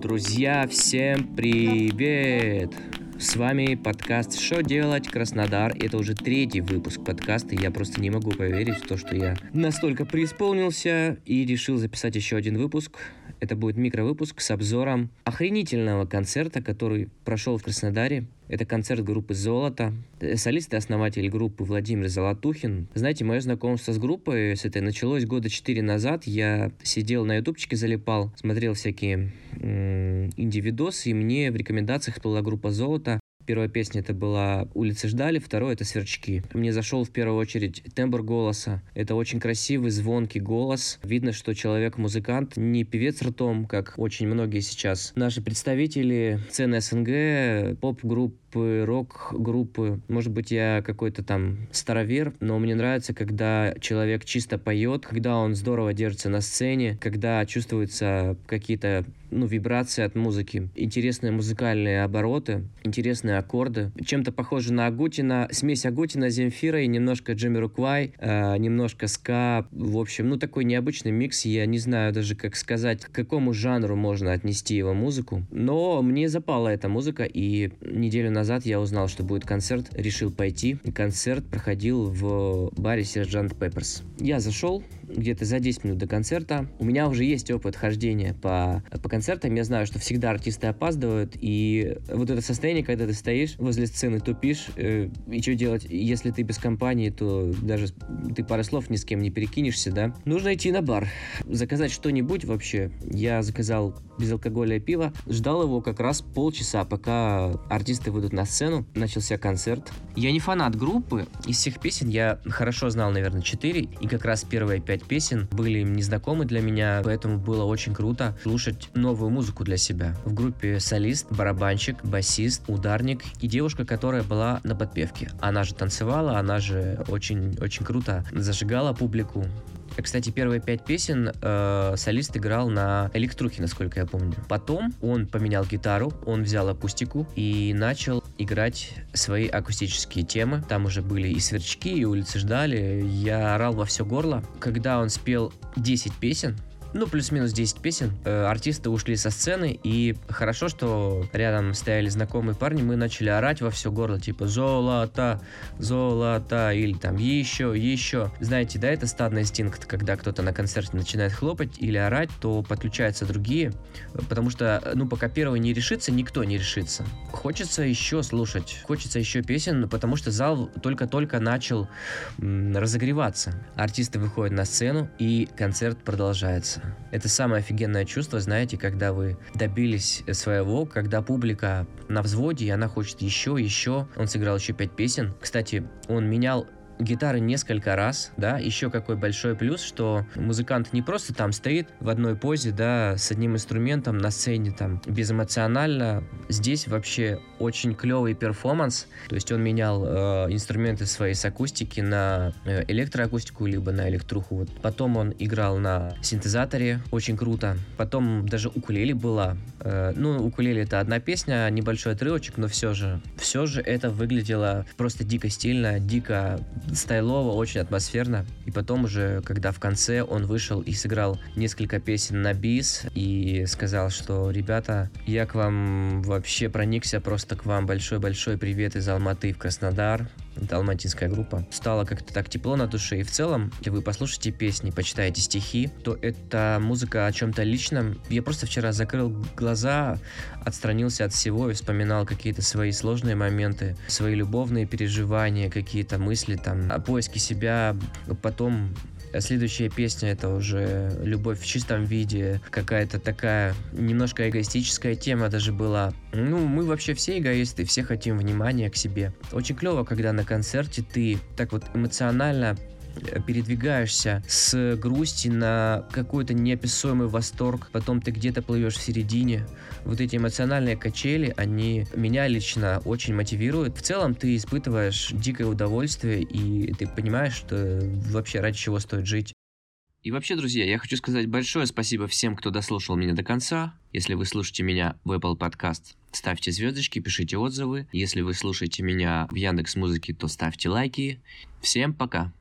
Друзья, всем привет! С вами подкаст «Что делать, Краснодар?» Это уже третий выпуск подкаста, я просто не могу поверить в то, что я настолько преисполнился и решил записать еще один выпуск. Это будет микровыпуск с обзором охренительного концерта, который прошел в Краснодаре. Это концерт группы «Золото». Солист и основатель группы Владимир Золотухин. Знаете, мое знакомство с группой с этой началось года четыре назад. Я сидел на ютубчике, залипал, смотрел всякие инди-видосы, и мне в рекомендациях была группа «Золото». Первая песня это была «Улицы ждали», второй это «Сверчки». Мне зашел в первую очередь тембр голоса. Это очень красивый, звонкий голос. Видно, что человек-музыкант, не певец ртом, как очень многие сейчас. Наши представители сцены СНГ, поп-групп группы, рок-группы. Может быть, я какой-то там старовер, но мне нравится, когда человек чисто поет, когда он здорово держится на сцене, когда чувствуются какие-то ну, вибрации от музыки, интересные музыкальные обороты, интересные аккорды. Чем-то похоже на Агутина, смесь Агутина, Земфира и немножко Джимми Руквай, э, немножко ска. В общем, ну, такой необычный микс. Я не знаю даже, как сказать, к какому жанру можно отнести его музыку. Но мне запала эта музыка, и неделю назад я узнал, что будет концерт, решил пойти. Концерт проходил в баре Сержант Пепперс. Я зашел, где-то за 10 минут до концерта. У меня уже есть опыт хождения по, по концертам. Я знаю, что всегда артисты опаздывают. И вот это состояние, когда ты стоишь возле сцены, тупишь, э, и что делать? Если ты без компании, то даже ты пары слов ни с кем не перекинешься, да? Нужно идти на бар, заказать что-нибудь вообще. Я заказал безалкогольное пиво, ждал его как раз полчаса, пока артисты выйдут на сцену. Начался концерт. Я не фанат группы. Из всех песен я хорошо знал, наверное, 4. И как раз первые 5 песен были незнакомы для меня, поэтому было очень круто слушать новую музыку для себя. В группе солист, барабанщик, басист, ударник и девушка, которая была на подпевке. Она же танцевала, она же очень-очень круто зажигала публику. Кстати, первые пять песен э, солист играл на электрухе, насколько я помню. Потом он поменял гитару, он взял акустику и начал играть свои акустические темы. Там уже были и сверчки, и улицы ждали. Я орал во все горло. Когда он спел 10 песен, ну, плюс-минус 10 песен. Э, артисты ушли со сцены, и хорошо, что рядом стояли знакомые парни, мы начали орать во все горло, типа «Золото! Золото!» или там «Еще! Еще!» Знаете, да, это стадный инстинкт, когда кто-то на концерте начинает хлопать или орать, то подключаются другие, потому что, ну, пока первый не решится, никто не решится. Хочется еще слушать, хочется еще песен, потому что зал только-только начал разогреваться. Артисты выходят на сцену, и концерт продолжается. Это самое офигенное чувство, знаете, когда вы добились своего, когда публика на взводе, и она хочет еще, еще. Он сыграл еще пять песен. Кстати, он менял гитары несколько раз, да, еще какой большой плюс, что музыкант не просто там стоит в одной позе, да, с одним инструментом на сцене там безэмоционально, здесь вообще очень клевый перформанс, то есть он менял э, инструменты своей с акустики на э, электроакустику, либо на электруху, вот. потом он играл на синтезаторе, очень круто, потом даже укулеле была, э, ну, укулеле это одна песня, небольшой отрывочек, но все же, все же это выглядело просто дико стильно, дико стайлово, очень атмосферно. И потом уже, когда в конце он вышел и сыграл несколько песен на бис и сказал, что ребята, я к вам вообще проникся, просто к вам большой-большой привет из Алматы в Краснодар это алматинская группа. Стало как-то так тепло на душе. И в целом, если вы послушаете песни, почитаете стихи, то это музыка о чем-то личном. Я просто вчера закрыл глаза, отстранился от всего и вспоминал какие-то свои сложные моменты, свои любовные переживания, какие-то мысли там о поиске себя. Потом Следующая песня это уже любовь в чистом виде, какая-то такая немножко эгоистическая тема даже была. Ну, мы вообще все эгоисты, все хотим внимания к себе. Очень клево, когда на концерте ты так вот эмоционально передвигаешься с грусти на какой-то неописуемый восторг, потом ты где-то плывешь в середине. Вот эти эмоциональные качели, они меня лично очень мотивируют. В целом ты испытываешь дикое удовольствие, и ты понимаешь, что вообще ради чего стоит жить. И вообще, друзья, я хочу сказать большое спасибо всем, кто дослушал меня до конца. Если вы слушаете меня в Apple Podcast, ставьте звездочки, пишите отзывы. Если вы слушаете меня в Яндекс Музыке, то ставьте лайки. Всем пока!